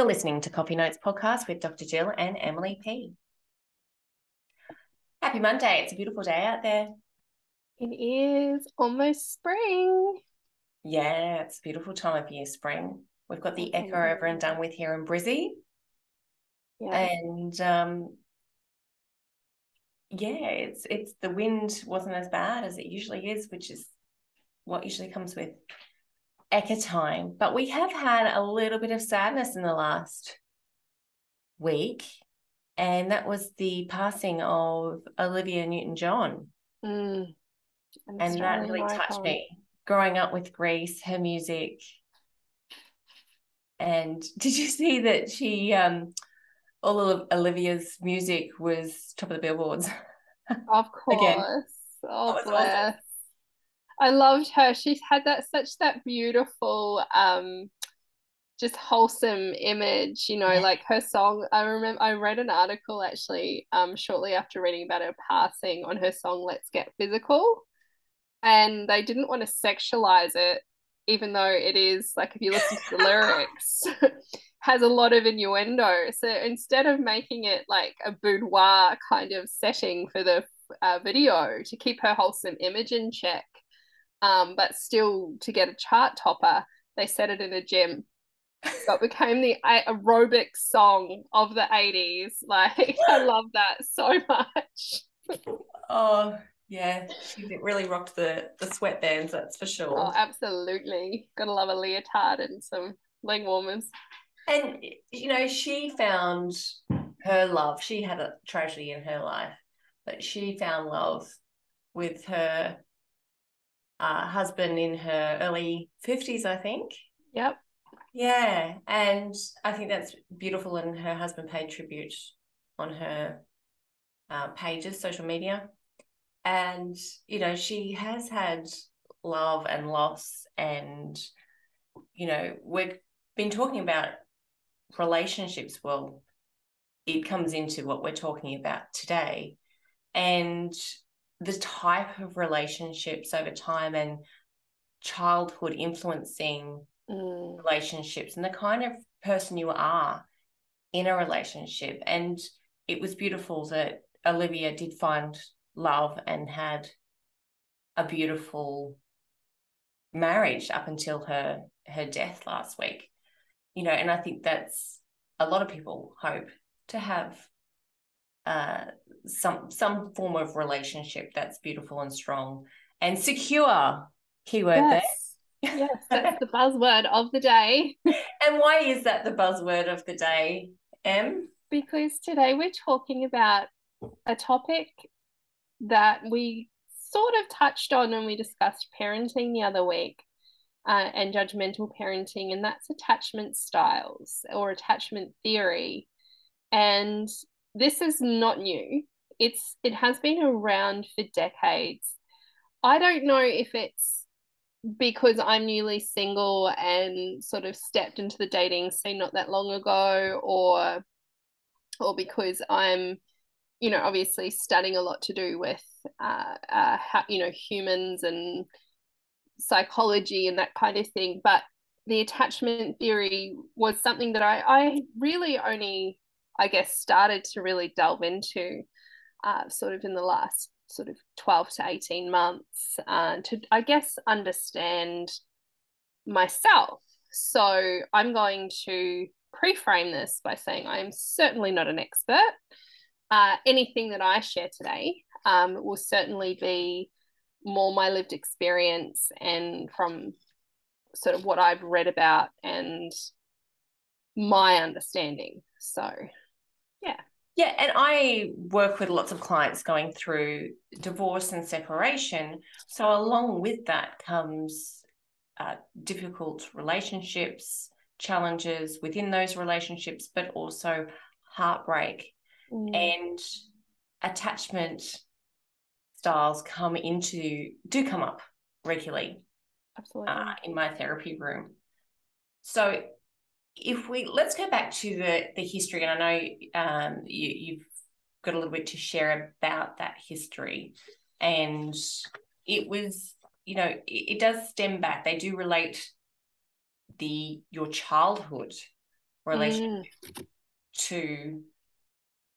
You're listening to Coffee Notes podcast with Dr. Jill and Emily P. Happy Monday. It's a beautiful day out there. It is almost spring. Yeah, it's a beautiful time of year, spring. We've got the Ekka over and done with here in Brizzy. Yeah. And um yeah, it's it's the wind wasn't as bad as it usually is, which is what usually comes with Ekka time. But we have had a little bit of sadness in the last week, and that was the passing of Olivia Newton John. Mm. And that really touched me. Growing up with Grease, her music. And did you see that she um all of Olivia's music was top of the billboards? Of course. oh bless. Awesome. I loved her. She's had that such that beautiful um just wholesome image, you know, yeah. like her song. I remember I read an article actually um shortly after reading about her passing on her song Let's Get Physical. And they didn't want to sexualize it, even though it is like if you listen to the lyrics, has a lot of innuendo. So instead of making it like a boudoir kind of setting for the uh, video to keep her wholesome image in check, um, but still to get a chart topper, they set it in a gym. So it became the aerobic song of the 80s. Like, I love that so much. oh, yeah. It really rocked the, the sweatbands, that's for sure. Oh, absolutely. Gotta love a leotard and some leg warmers. And, you know, she found her love. She had a tragedy in her life, but she found love with her uh, husband in her early 50s, I think. Yep. Yeah. And I think that's beautiful. And her husband paid tribute on her uh, pages, social media. And, you know, she has had love and loss. And, you know, we've been talking about relationships. Well, it comes into what we're talking about today. And the type of relationships over time and childhood influencing mm. relationships and the kind of person you are in a relationship. And it was beautiful that Olivia did find love and had a beautiful marriage up until her her death last week. You know, and I think that's a lot of people hope to have uh, some some form of relationship that's beautiful and strong and secure. Keyword yes. there. yes, that's the buzzword of the day. and why is that the buzzword of the day, Em? Because today we're talking about a topic that we sort of touched on when we discussed parenting the other week uh, and judgmental parenting, and that's attachment styles or attachment theory. And this is not new. It's it has been around for decades. I don't know if it's because I'm newly single and sort of stepped into the dating scene not that long ago, or or because I'm, you know, obviously studying a lot to do with, uh, uh, how, you know, humans and psychology and that kind of thing. But the attachment theory was something that I, I really only I guess, started to really delve into uh, sort of in the last sort of 12 to 18 months uh, to, I guess, understand myself. So I'm going to pre-frame this by saying I am certainly not an expert. Uh, anything that I share today um, will certainly be more my lived experience and from sort of what I've read about and my understanding. So yeah. Yeah, and I work with lots of clients going through divorce and separation. So, along with that comes uh, difficult relationships, challenges within those relationships, but also heartbreak mm. and attachment styles come into do come up regularly absolutely uh, in my therapy room so if we let's go back to the the history, and I know um, you, you've got a little bit to share about that history, and it was you know it, it does stem back. They do relate the your childhood relationship mm. to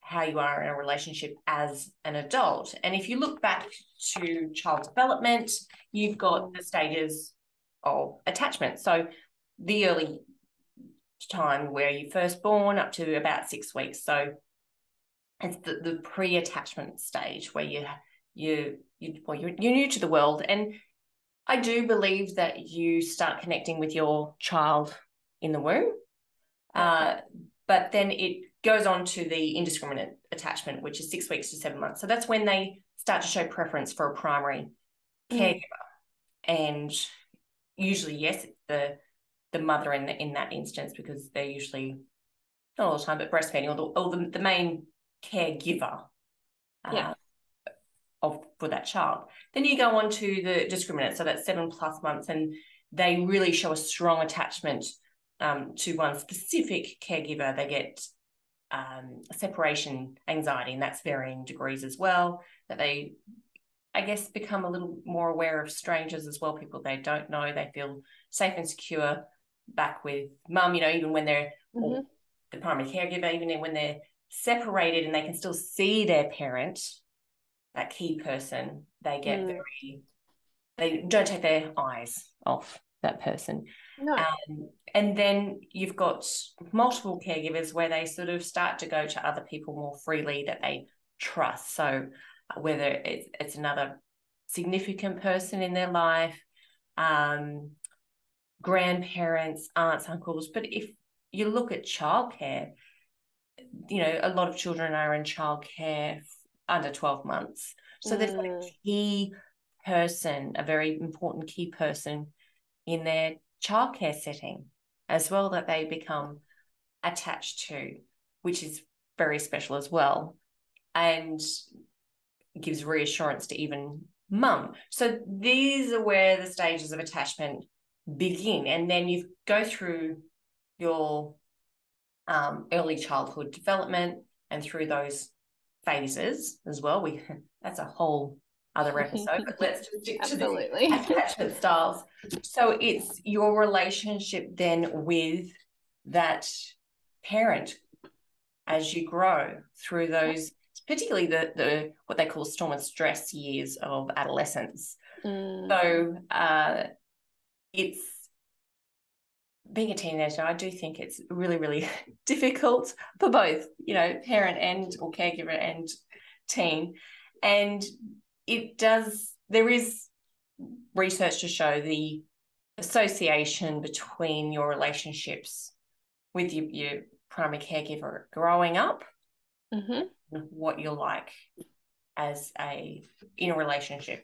how you are in a relationship as an adult. And if you look back to child development, you've got the stages of attachment. So the early time where you first born up to about six weeks. So it's the, the pre-attachment stage where you you you well you're, you're new to the world and I do believe that you start connecting with your child in the womb. Uh, but then it goes on to the indiscriminate attachment, which is six weeks to seven months. So that's when they start to show preference for a primary mm. caregiver. And usually, yes, it's the the mother in the, in that instance because they're usually not all the time, but breastfeeding or the, or the, the main caregiver. Uh, yeah. Of for that child. Then you go on to the discriminant, so that's seven plus months, and they really show a strong attachment um, to one specific caregiver. They get um, separation anxiety, and that's varying degrees as well. That they, I guess, become a little more aware of strangers as well, people they don't know. They feel safe and secure back with mum, you know, even when they're mm-hmm. the primary caregiver, even when they're separated and they can still see their parent, that key person, they get mm. very, they don't take their eyes off that person. No. Um, and then you've got multiple caregivers where they sort of start to go to other people more freely that they trust. So whether it's, it's another significant person in their life, um, grandparents, aunts, uncles. But if you look at childcare, you know, a lot of children are in childcare under 12 months. So mm. there's a key person, a very important key person in their childcare setting as well that they become attached to, which is very special as well. And gives reassurance to even mum. So these are where the stages of attachment begin. And then you go through your um, early childhood development and through those phases as well. We that's a whole other episode, but let's just stick to the attachment styles. So it's your relationship then with that parent as you grow through those, particularly the the what they call storm and stress years of adolescence. Mm. So uh, it's being a teenager, I do think it's really, really difficult for both, you know, parent and or caregiver and teen. And it does, there is research to show the association between your relationships with your, your primary caregiver growing up, mm-hmm. what you're like as a in a relationship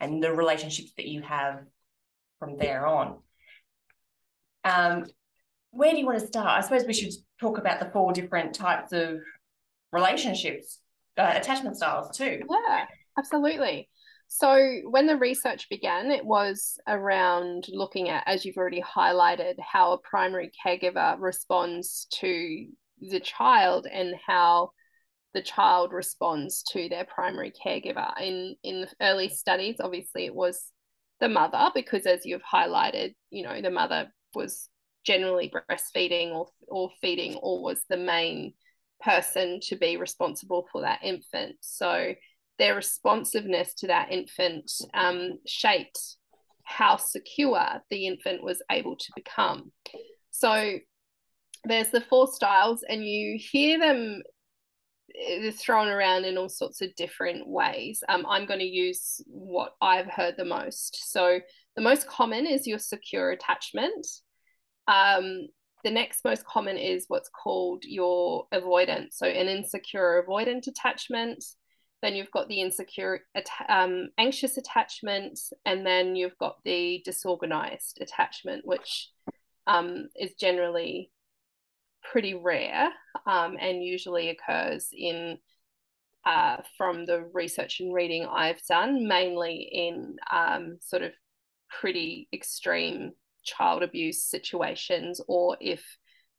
and the relationships that you have from there on. Um, where do you want to start? I suppose we should talk about the four different types of relationships, uh, attachment styles too. Yeah, absolutely. So, when the research began, it was around looking at, as you've already highlighted, how a primary caregiver responds to the child and how the child responds to their primary caregiver. In in the early studies, obviously, it was the mother because as you've highlighted you know the mother was generally breastfeeding or or feeding or was the main person to be responsible for that infant. So their responsiveness to that infant um, shaped how secure the infant was able to become. So there's the four styles and you hear them is thrown around in all sorts of different ways. Um, I'm going to use what I've heard the most. So the most common is your secure attachment. Um, the next most common is what's called your avoidance. So an insecure avoidant attachment. Then you've got the insecure, um, anxious attachment, and then you've got the disorganized attachment, which um, is generally pretty rare um, and usually occurs in uh, from the research and reading I've done, mainly in um, sort of pretty extreme child abuse situations, or if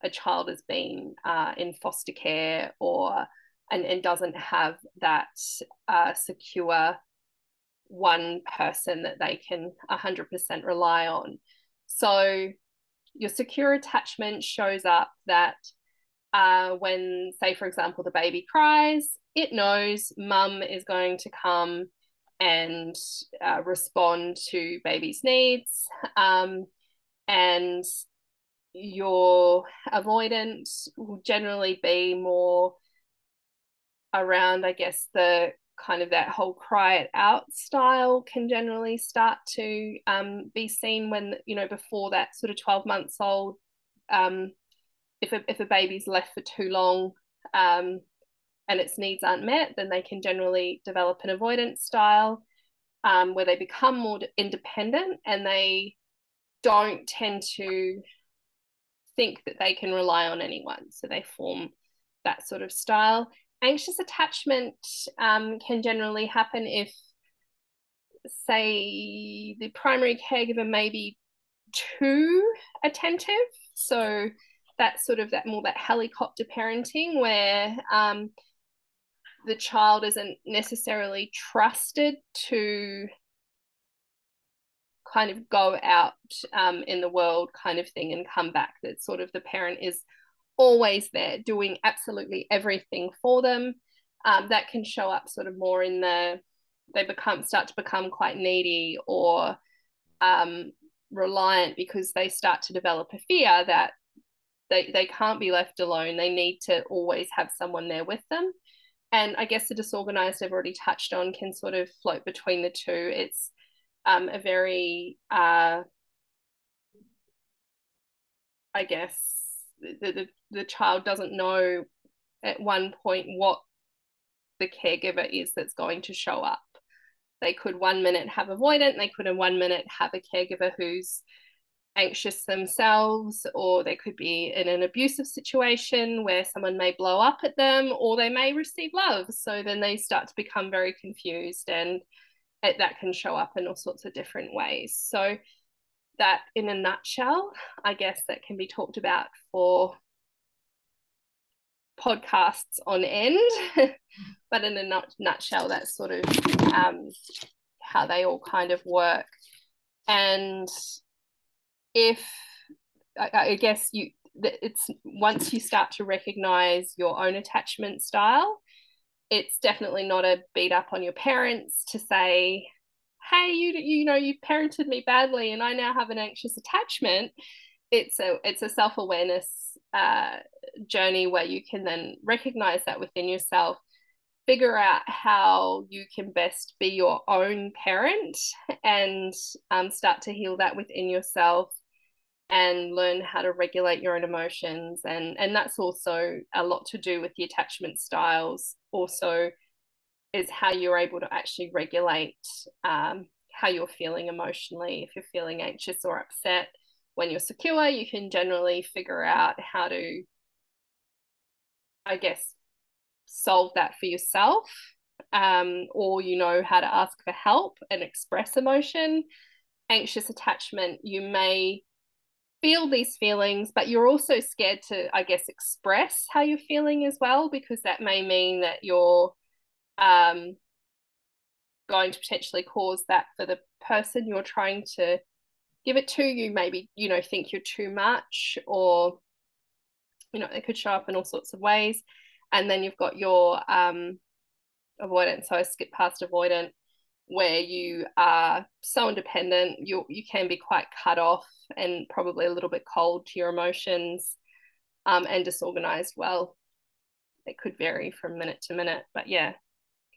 a child has been uh, in foster care or and, and doesn't have that uh, secure one person that they can 100% rely on. So your secure attachment shows up that uh, when, say, for example, the baby cries, it knows mum is going to come and uh, respond to baby's needs. Um, and your avoidant will generally be more around, I guess, the kind of that whole cry it out style can generally start to um, be seen when, you know, before that sort of 12 months old. Um, if, a, if a baby's left for too long um, and its needs aren't met, then they can generally develop an avoidance style um, where they become more independent and they don't tend to think that they can rely on anyone. So they form that sort of style. Anxious attachment um, can generally happen if, say, the primary caregiver may be too attentive. So that's sort of that more that helicopter parenting where um, the child isn't necessarily trusted to kind of go out um, in the world kind of thing and come back that sort of the parent is always there doing absolutely everything for them um, that can show up sort of more in the they become start to become quite needy or um, reliant because they start to develop a fear that they, they can't be left alone. They need to always have someone there with them. And i guess the disorganized i've already touched on can sort of float between the two. It's um, a very uh, i guess the, the, the child doesn't know at one point what the caregiver is that's going to show up they could one minute have avoidant they could in one minute have a caregiver who's anxious themselves, or they could be in an abusive situation where someone may blow up at them, or they may receive love. So then they start to become very confused, and that can show up in all sorts of different ways. So, that in a nutshell, I guess that can be talked about for podcasts on end. but in a nut- nutshell, that's sort of um, how they all kind of work. And if I, I guess you it's once you start to recognize your own attachment style it's definitely not a beat up on your parents to say hey you you know you parented me badly and i now have an anxious attachment it's a it's a self-awareness uh, journey where you can then recognize that within yourself figure out how you can best be your own parent and um, start to heal that within yourself and learn how to regulate your own emotions. And and that's also a lot to do with the attachment styles also is how you're able to actually regulate um, how you're feeling emotionally. If you're feeling anxious or upset when you're secure you can generally figure out how to i guess solve that for yourself um, or you know how to ask for help and express emotion. Anxious attachment you may feel these feelings, but you're also scared to, I guess, express how you're feeling as well, because that may mean that you're um, going to potentially cause that for the person you're trying to give it to. You maybe, you know, think you're too much, or, you know, it could show up in all sorts of ways. And then you've got your um, avoidance. So I skip past avoidant where you are so independent, you you can be quite cut off and probably a little bit cold to your emotions, um, and disorganized. Well, it could vary from minute to minute, but yeah.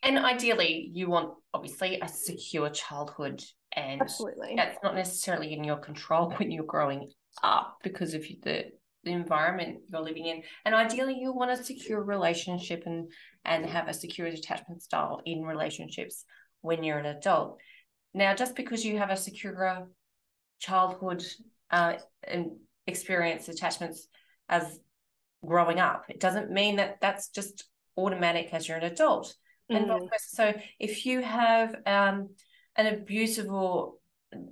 And ideally, you want obviously a secure childhood, and absolutely that's not necessarily in your control when you're growing up because of the the environment you're living in. And ideally, you want a secure relationship and and have a secure attachment style in relationships when you're an adult. Now, just because you have a secure childhood uh, and experience attachments as growing up, it doesn't mean that that's just automatic as you're an adult. Mm. And so, if you have um, an abusive or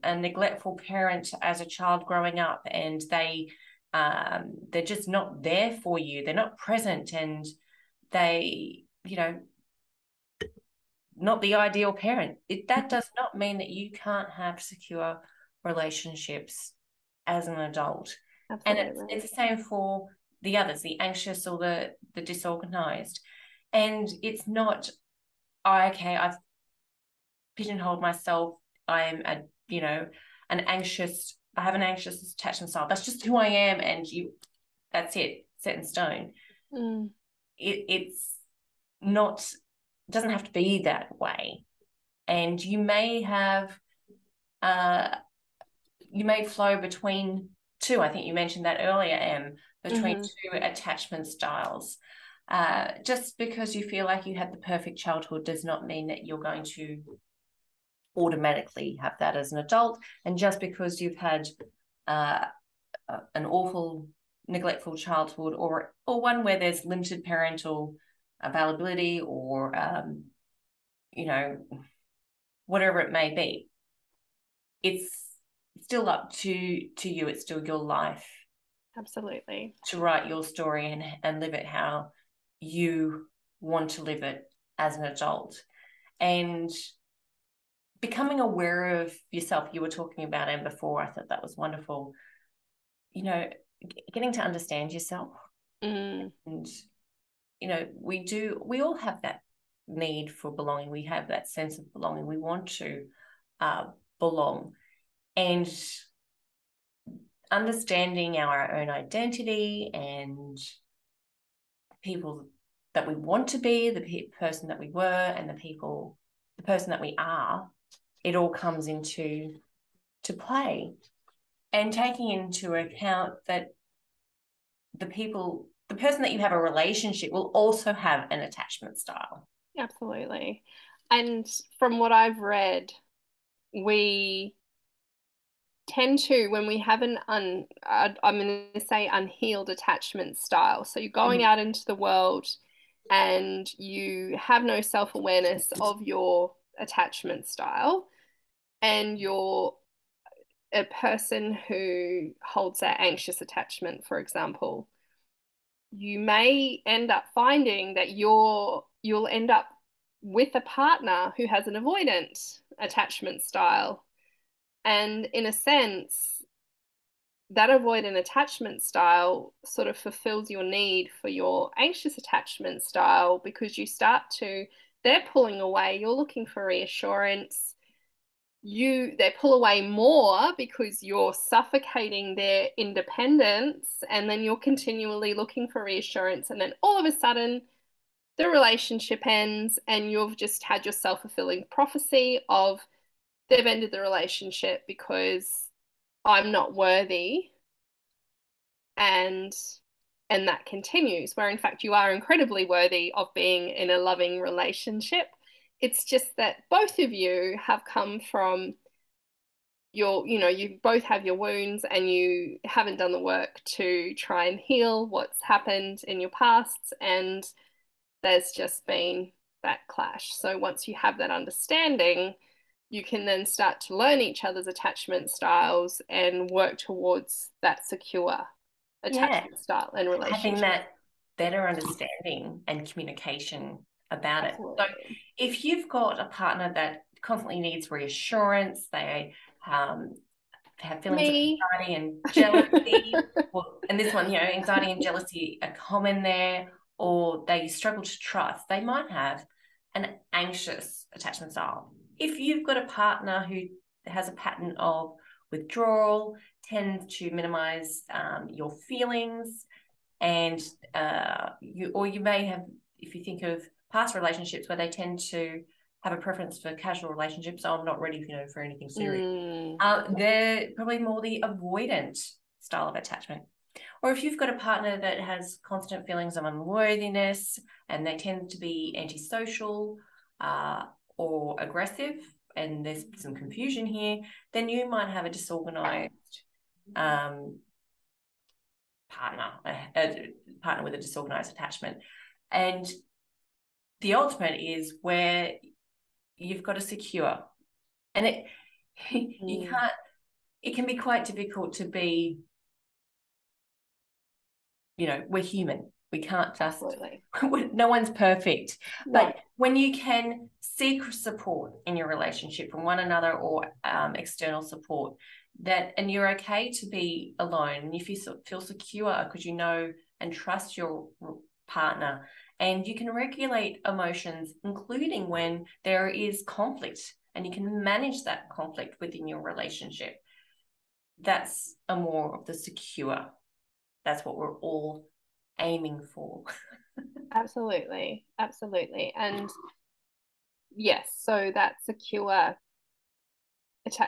a neglectful parent as a child growing up, and they um, they're just not there for you, they're not present, and they, you know, not the ideal parent. It, that does not mean that you can't have secure relationships as an adult. Absolutely. and it's, it's the same for the others the anxious or the the disorganized and it's not oh, okay i've pigeonholed myself. I'm a you know an anxious i have an anxious attachment style. That's just who i am and you that's it set in stone. Mm. it, it's not it doesn't have to be that way. And you may have uh you may flow between two. I think you mentioned that earlier em between mm-hmm. two attachment styles uh, just because you feel like you had the perfect childhood does not mean that you're going to automatically have that as an adult. And just because you've had uh, an awful neglectful childhood or or one where there's limited parental availability or um, you know whatever it may be it's still up to to you. It's still your life absolutely. to write your story and and live it how you want to live it as an adult. And becoming aware of yourself you were talking about and before i thought that was wonderful. You know getting to understand yourself. Mm. and you know we do we all have that need for belonging. We have that sense of belonging. We want to uh, belong. And understanding our own identity and people that we want to be the pe- person that we were and the people the person that we are it all comes into to play. And taking into account that the people the person that you have a relationship will also have an attachment style. Absolutely. And from what i've read we tend to when we have an un uh, i'm going to say unhealed attachment style. So you're going mm-hmm. out into the world and you have no self-awareness of your attachment style and you're a person who holds that anxious attachment for example you may end up finding that you're you'll end up with a partner who has an avoidant attachment style. And in a sense, that avoidant attachment style sort of fulfills your need for your anxious attachment style because you start to, they're pulling away, you're looking for reassurance. You they pull away more because you're suffocating their independence, and then you're continually looking for reassurance, and then all of a sudden the relationship ends, and you've just had your self-fulfilling prophecy of they've ended the relationship because I'm not worthy. And and that continues where in fact you are incredibly worthy of being in a loving relationship. It's just that both of you have come from your you know you both have your wounds and you haven't done the work to try and heal what's happened in your pasts and there's just been that clash so once you have that understanding you can then start to learn each other's attachment styles and work towards that secure attachment yeah. style and relationship. Having that better understanding and communication about Absolutely. it. So if you've got a partner that constantly needs reassurance, they um, have feelings Me. of anxiety and jealousy, well, and this one, you know, anxiety and jealousy are common there, or they struggle to trust, they might have an anxious attachment style if you've got a partner who has a pattern of withdrawal, tends to minimize um, your feelings, and uh, you or you may have, if you think of past relationships where they tend to have a preference for casual relationships. So I'm not ready, you know, for anything serious. Mm. Uh, they're probably more the avoidant style of attachment. Or if you've got a partner that has constant feelings of unworthiness and they tend to be antisocial, uh, or aggressive and there's some confusion here, then you might have a disorganized um, partner, a, a, partner with a disorganized attachment. And the ultimate is where you've got to secure. And it you can't it can be quite difficult to be, you know, we're human. We can't just, no one's perfect. No. But when you can seek support in your relationship from one another or um, external support, that and you're okay to be alone and if you feel secure because you know and trust your partner and you can regulate emotions including when there is conflict and you can manage that conflict within your relationship that's a more of the secure that's what we're all aiming for. Absolutely absolutely. And yes so that secure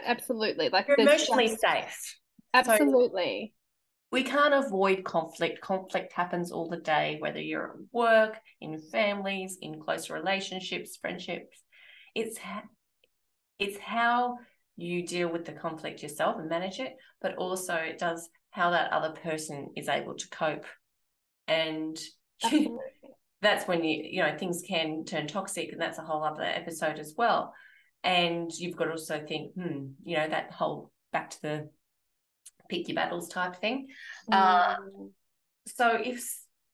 absolutely like you're emotionally just, safe. Absolutely. so we can't avoid conflict. Conflict happens all the day whether you're at work in families in close relationships friendships. It's it's how you deal with the conflict yourself and manage it but also it does how that other person is able to cope and that's when you you know things can turn toxic and that's a whole other episode as well. And you've got to also think hmm you know that whole back to the pick your battles type thing. Uh, mm. uh, so if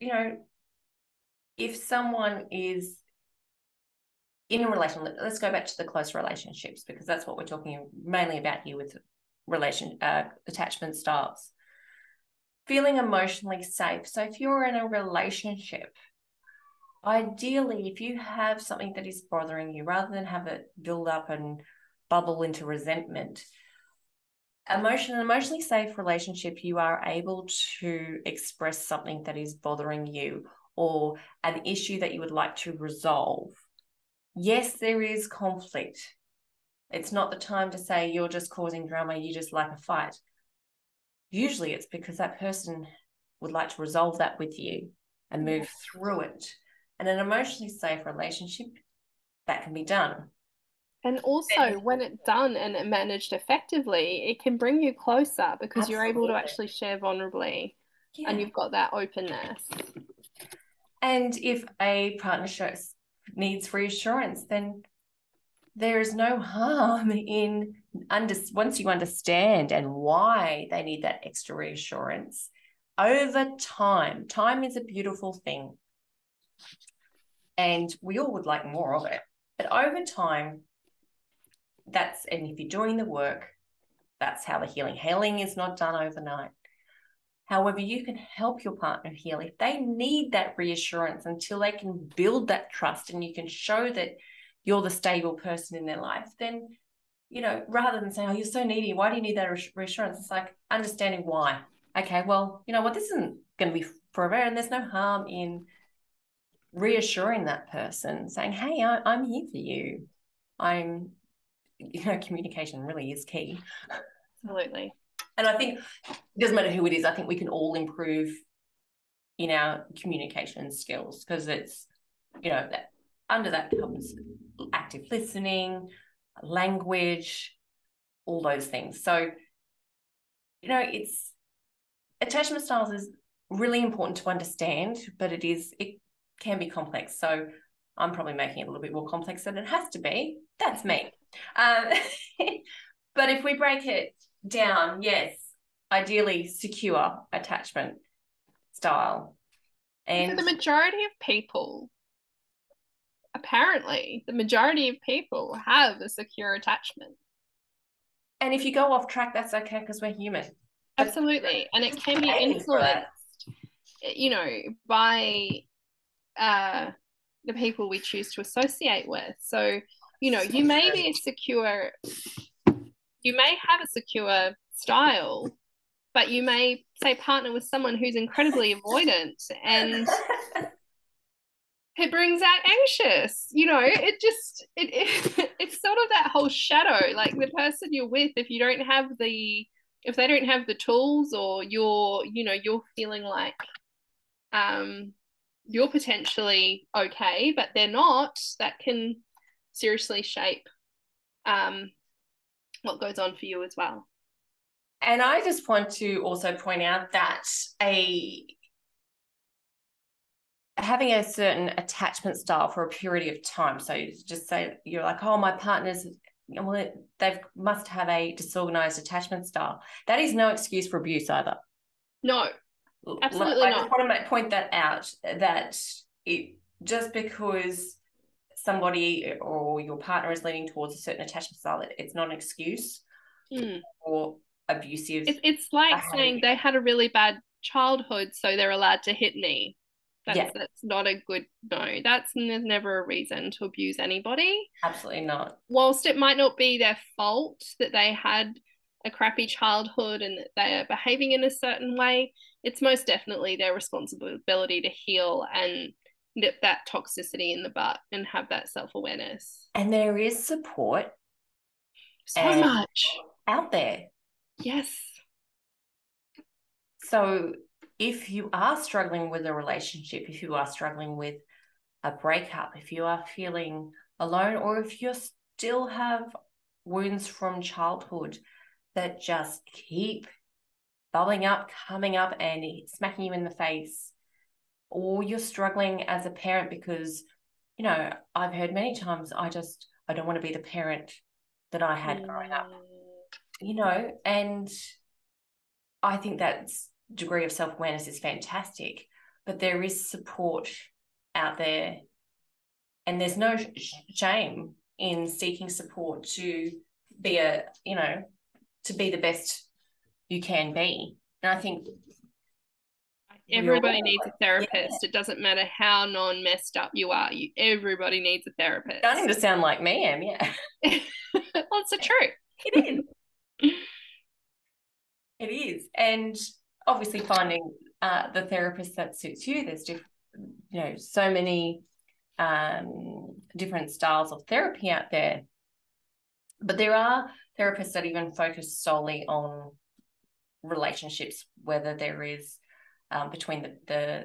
you know if someone is in a relation let's go back to the close relationships because that's what we're talking mainly about here with relation uh, attachment styles feeling emotionally safe. So if you're in a relationship ideally if you have something that is bothering you rather than have it build up and bubble into resentment emotion an emotionally safe relationship you are able to express something that is bothering you or an issue that you would like to resolve. Yes there is conflict. It's not the time to say you're just causing drama you just like a fight usually it's because that person would like to resolve that with you and move through it and an emotionally safe relationship that can be done. And also, when it's done and managed effectively, it can bring you closer because Absolutely. you're able to actually share vulnerably yeah. and you've got that openness. And if a partnership needs reassurance, then there is no harm in under, once you understand and why they need that extra reassurance over time. Time is a beautiful thing and we all would like more of it. But over time, that's and if you're doing the work, that's how the healing. Healing is not done overnight. However, you can help your partner heal if they need that reassurance until they can build that trust and you can show that you're the stable person in their life. Then, you know, rather than saying, "Oh, you're so needy. Why do you need that reassurance?" It's like understanding why. Okay, well, you know what? This isn't going to be forever, and there's no harm in reassuring that person, saying, "Hey, I, I'm here for you. I'm." You know, communication really is key. Absolutely. And I think it doesn't matter who it is. I think we can all improve in our communication skills because it's, you know, that under that comes active listening, language, all those things. So, you know, it's attachment styles is really important to understand, but it is it can be complex. So I'm probably making it a little bit more complex than it has to be. That's me. Um, but if we break it down, yes, ideally secure attachment style. And the majority of people, apparently, the majority of people have a secure attachment. And if you go off track, that's okay because we're human. Absolutely. And it can be influenced, you know, by uh, the people we choose to associate with. So, you know, you may be a secure, you may have a secure style, but you may say partner with someone who's incredibly avoidant and it brings out anxious you know it just it, it it's sort of that whole shadow like the person you're with if you don't have the if they don't have the tools or you're you know you're feeling like um you're potentially okay, but they're not, that can seriously shape um, what goes on for you as well. And I just want to also point out that a having a certain attachment style for a period of time. So just say you're like, oh, my partner's well, they must have a disorganized attachment style. That is no excuse for abuse either. No, Absolutely I not. just want to point that out that it just because somebody or your partner is leaning towards a certain attachment style, it's not an excuse mm. for abusive. It's, it's like behavior. saying they had a really bad childhood, so they're allowed to hit me. That's, yeah. that's not a good no. That's there's never a reason to abuse anybody. Absolutely not. Whilst it might not be their fault that they had a crappy childhood and that they are behaving in a certain way, it's most definitely their responsibility to heal and nip that toxicity in the butt and have that self awareness. And there is support. So much out there. Yes. So if you are struggling with a relationship, if you are struggling with a breakup, if you are feeling alone, or if you still have wounds from childhood that just keep bubbling up, coming up, and smacking you in the face, or you're struggling as a parent because, you know, I've heard many times, I just, I don't want to be the parent that I had growing up, mm. you know, and I think that's degree of self awareness is fantastic, but there is support out there, and there's no shame in seeking support to be a you know to be the best you can be. And I think everybody needs a therapist. Yeah. It doesn't matter how non messed up you are. You everybody needs a therapist. Starting to sound like me, am yeah. well, it's the truth. It is. it is, and obviously finding uh, the therapist that suits you. There's different, you know, so many um, different styles of therapy out there. But there are therapists that even focus solely on relationships, whether there is um, between the, the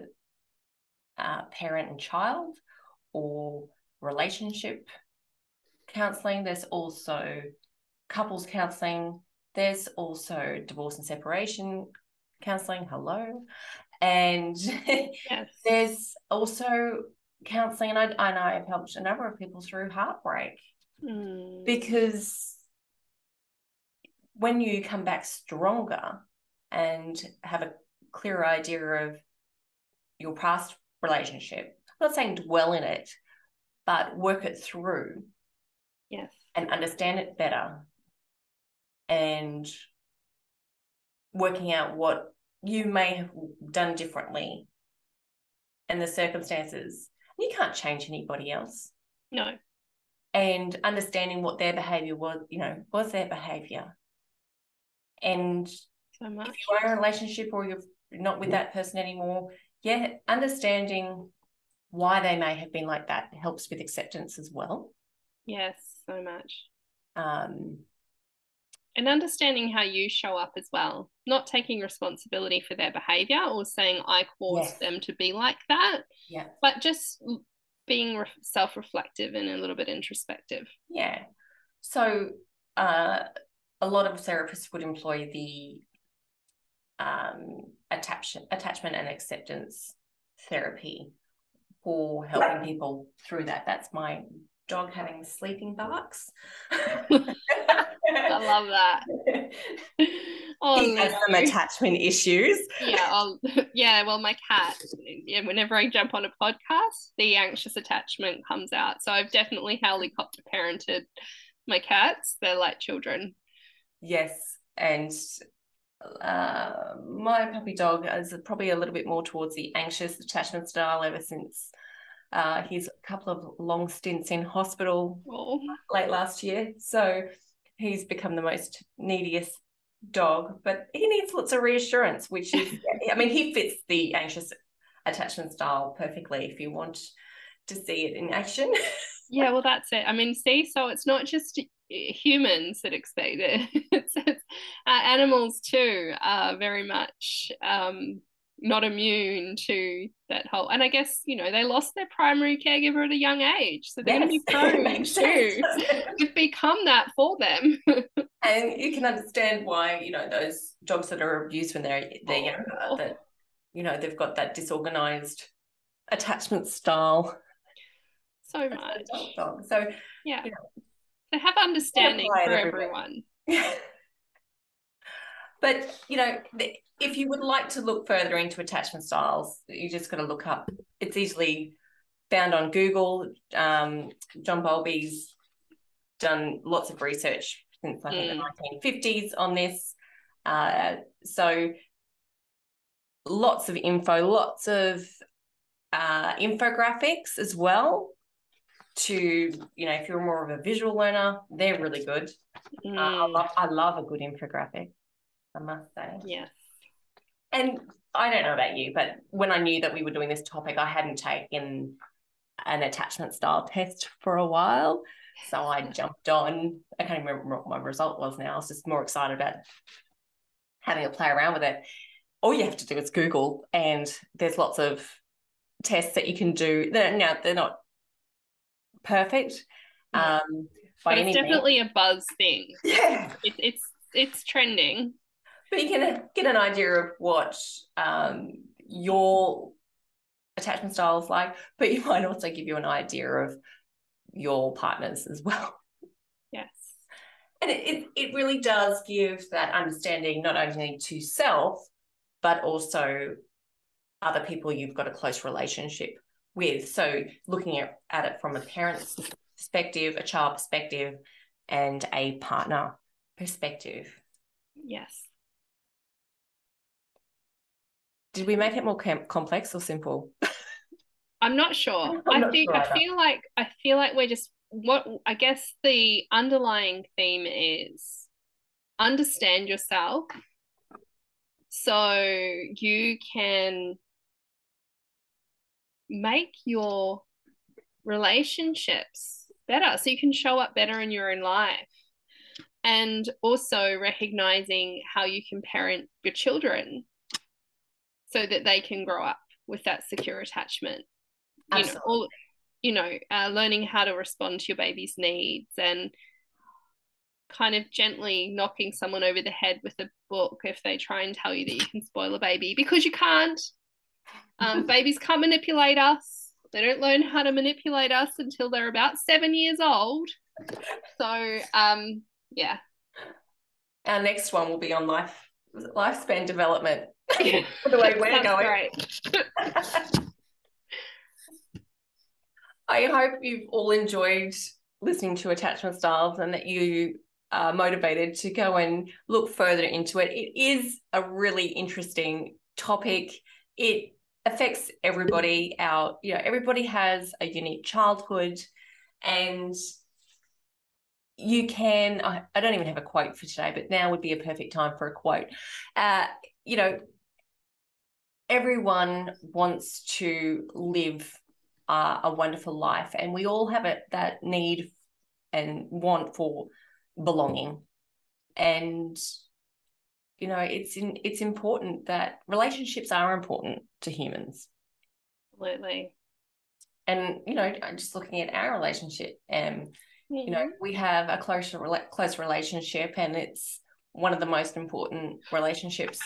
uh, parent and child or relationship counseling. There's also couples counseling. There's also divorce and separation counseling. Hello. And yes. there's also counseling, and I, I know I've helped a number of people through heartbreak mm. because when you come back stronger and have a clearer idea of your past relationship, I'm not saying dwell in it, but work it through. Yes. And understand it better. And working out what you may have done differently and the circumstances. You can't change anybody else. No. And understanding what their behavior was, you know, was their behavior. And so much. if you are in a relationship or you're not with that person anymore, yeah, understanding why they may have been like that helps with acceptance as well. Yes, so much. Um, and understanding how you show up as well, not taking responsibility for their behavior or saying I caused yes. them to be like that. Yeah. But just being re- self-reflective and a little bit introspective. Yeah. So uh, a lot of therapists would employ the um, attachment, attachment and acceptance therapy for helping people through that. That's my dog having sleeping barks. Love that. Oh, he has some attachment issues. Yeah, I'll, yeah. Well, my cat. Yeah, whenever I jump on a podcast, the anxious attachment comes out. So I've definitely helicopter parented my cats. They're like children. Yes, and uh, my puppy dog is probably a little bit more towards the anxious attachment style ever since uh, he's a couple of long stints in hospital oh. late last year. So he's become the most neediest dog, but he needs lots of reassurance, which is, I mean, he fits the anxious attachment style perfectly if you want to see it in action. yeah, well, that's it. I mean, see, so it's not just humans that expect it, it's, it's uh, animals too are very much um, not immune to that whole and i guess you know they lost their primary caregiver at a young age so they're yes. going to be prone to become that for them. And you can understand why you know those dogs that are abused when they're they're oh. younger that you know they've got that disorganized attachment style. So much. so yeah. you know, they have understanding for everyone but you know if you would like to look further into attachment styles, you just got to look up. It's easily found on Google. Um, John Bowlby's done lots of research since I think mm. the 1950s on this. Uh, so lots of info, lots of uh, infographics as well. To you know, if you're more of a visual learner, they're really good. Mm. Uh, I, love, I love a good infographic. I must say. Yes. And I don't know about you, but when I knew that we were doing this topic, I hadn't taken an attachment style test for a while. So I jumped on. I can't even remember what my result was now. I was just more excited about having a play around with it. All you have to do is Google, and there's lots of tests that you can do. They're, now they're not perfect. Um, But it's definitely a buzz thing. yeah. It's it's it's trending. But you can get an idea of what um, your attachment style is like, but you might also give you an idea of your partners as well. Yes. And it, it, it really does give that understanding not only to self, but also other people you've got a close relationship with. So looking at, at it from a parent's perspective, a child perspective, and a partner perspective. Yes. Did we make it more com- complex or simple? I'm not sure. I'm I think sure I feel like I feel like we're just what I guess the underlying theme is understand yourself so you can make your relationships better so you can show up better in your own life and also recognizing how you can parent your children so that they can grow up with that secure attachment you know, all, you know, uh, learning how to respond to your baby's needs and kind of gently knocking someone over the head with a book if they try and tell you that you can spoil a baby because you can't. Um, babies can't manipulate us. They don't learn how to manipulate us until they're about seven years old. So, um, yeah. Our next one will be on life lifespan development. the way we're going. I hope you've all enjoyed listening to attachment styles and that you are motivated to go and look further into it. It is a really interesting topic. It affects everybody. Our, you know, everybody has a unique childhood and you can I, I don't even have a quote for today but now would be a perfect time for a quote uh, you know everyone wants to live uh, a wonderful life and we all have it that need and want for belonging. And you know it's in, it's important that relationships are important to humans. Absolutely. and you know just looking at our relationship um you know we have a close close relationship and it's one of the most important relationships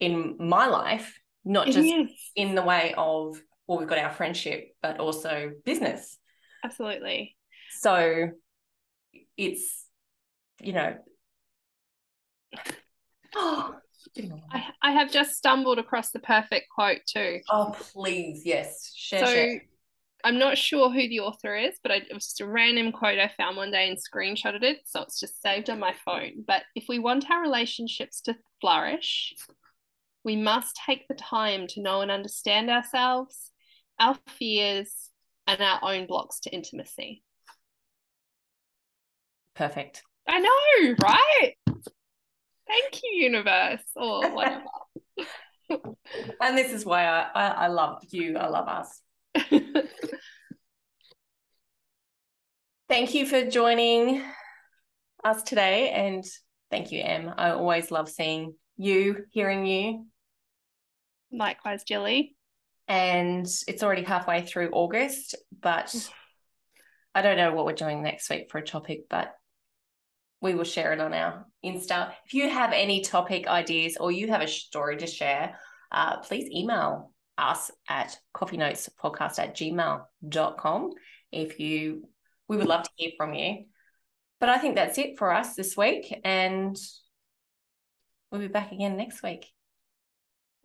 in my life not just in the way of well we've got our friendship but also business Absolutely. so it's you know oh, I, I have just stumbled across the perfect quote too. oh please yes share, so share. I'm not sure who the author is, but I, it was just a random quote I found one day and screenshotted it. So it's just saved on my phone. But if we want our relationships to flourish, we must take the time to know and understand ourselves, our fears, and our own blocks to intimacy. perfect I know, right? Thank you, universe, or whatever. and this is why I, I i love you i love us Thank you for joining us today. And thank you, Em. I always love seeing you, hearing you. Likewise, Jilly. And it's already halfway through August, but I don't know what we're doing next week for a topic, but we will share it on our Insta. If you have any topic ideas or you have a story to share, uh, please email us at coffeenotespodcast at gmail.com if you we would love to hear from you. But I think that's it for us this week, and we'll be back again next week.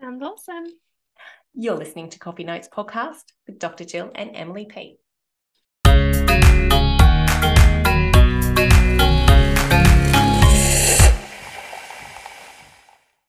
Sounds awesome. You're listening to Coffee Notes Podcast with Dr. Jill and Emily P.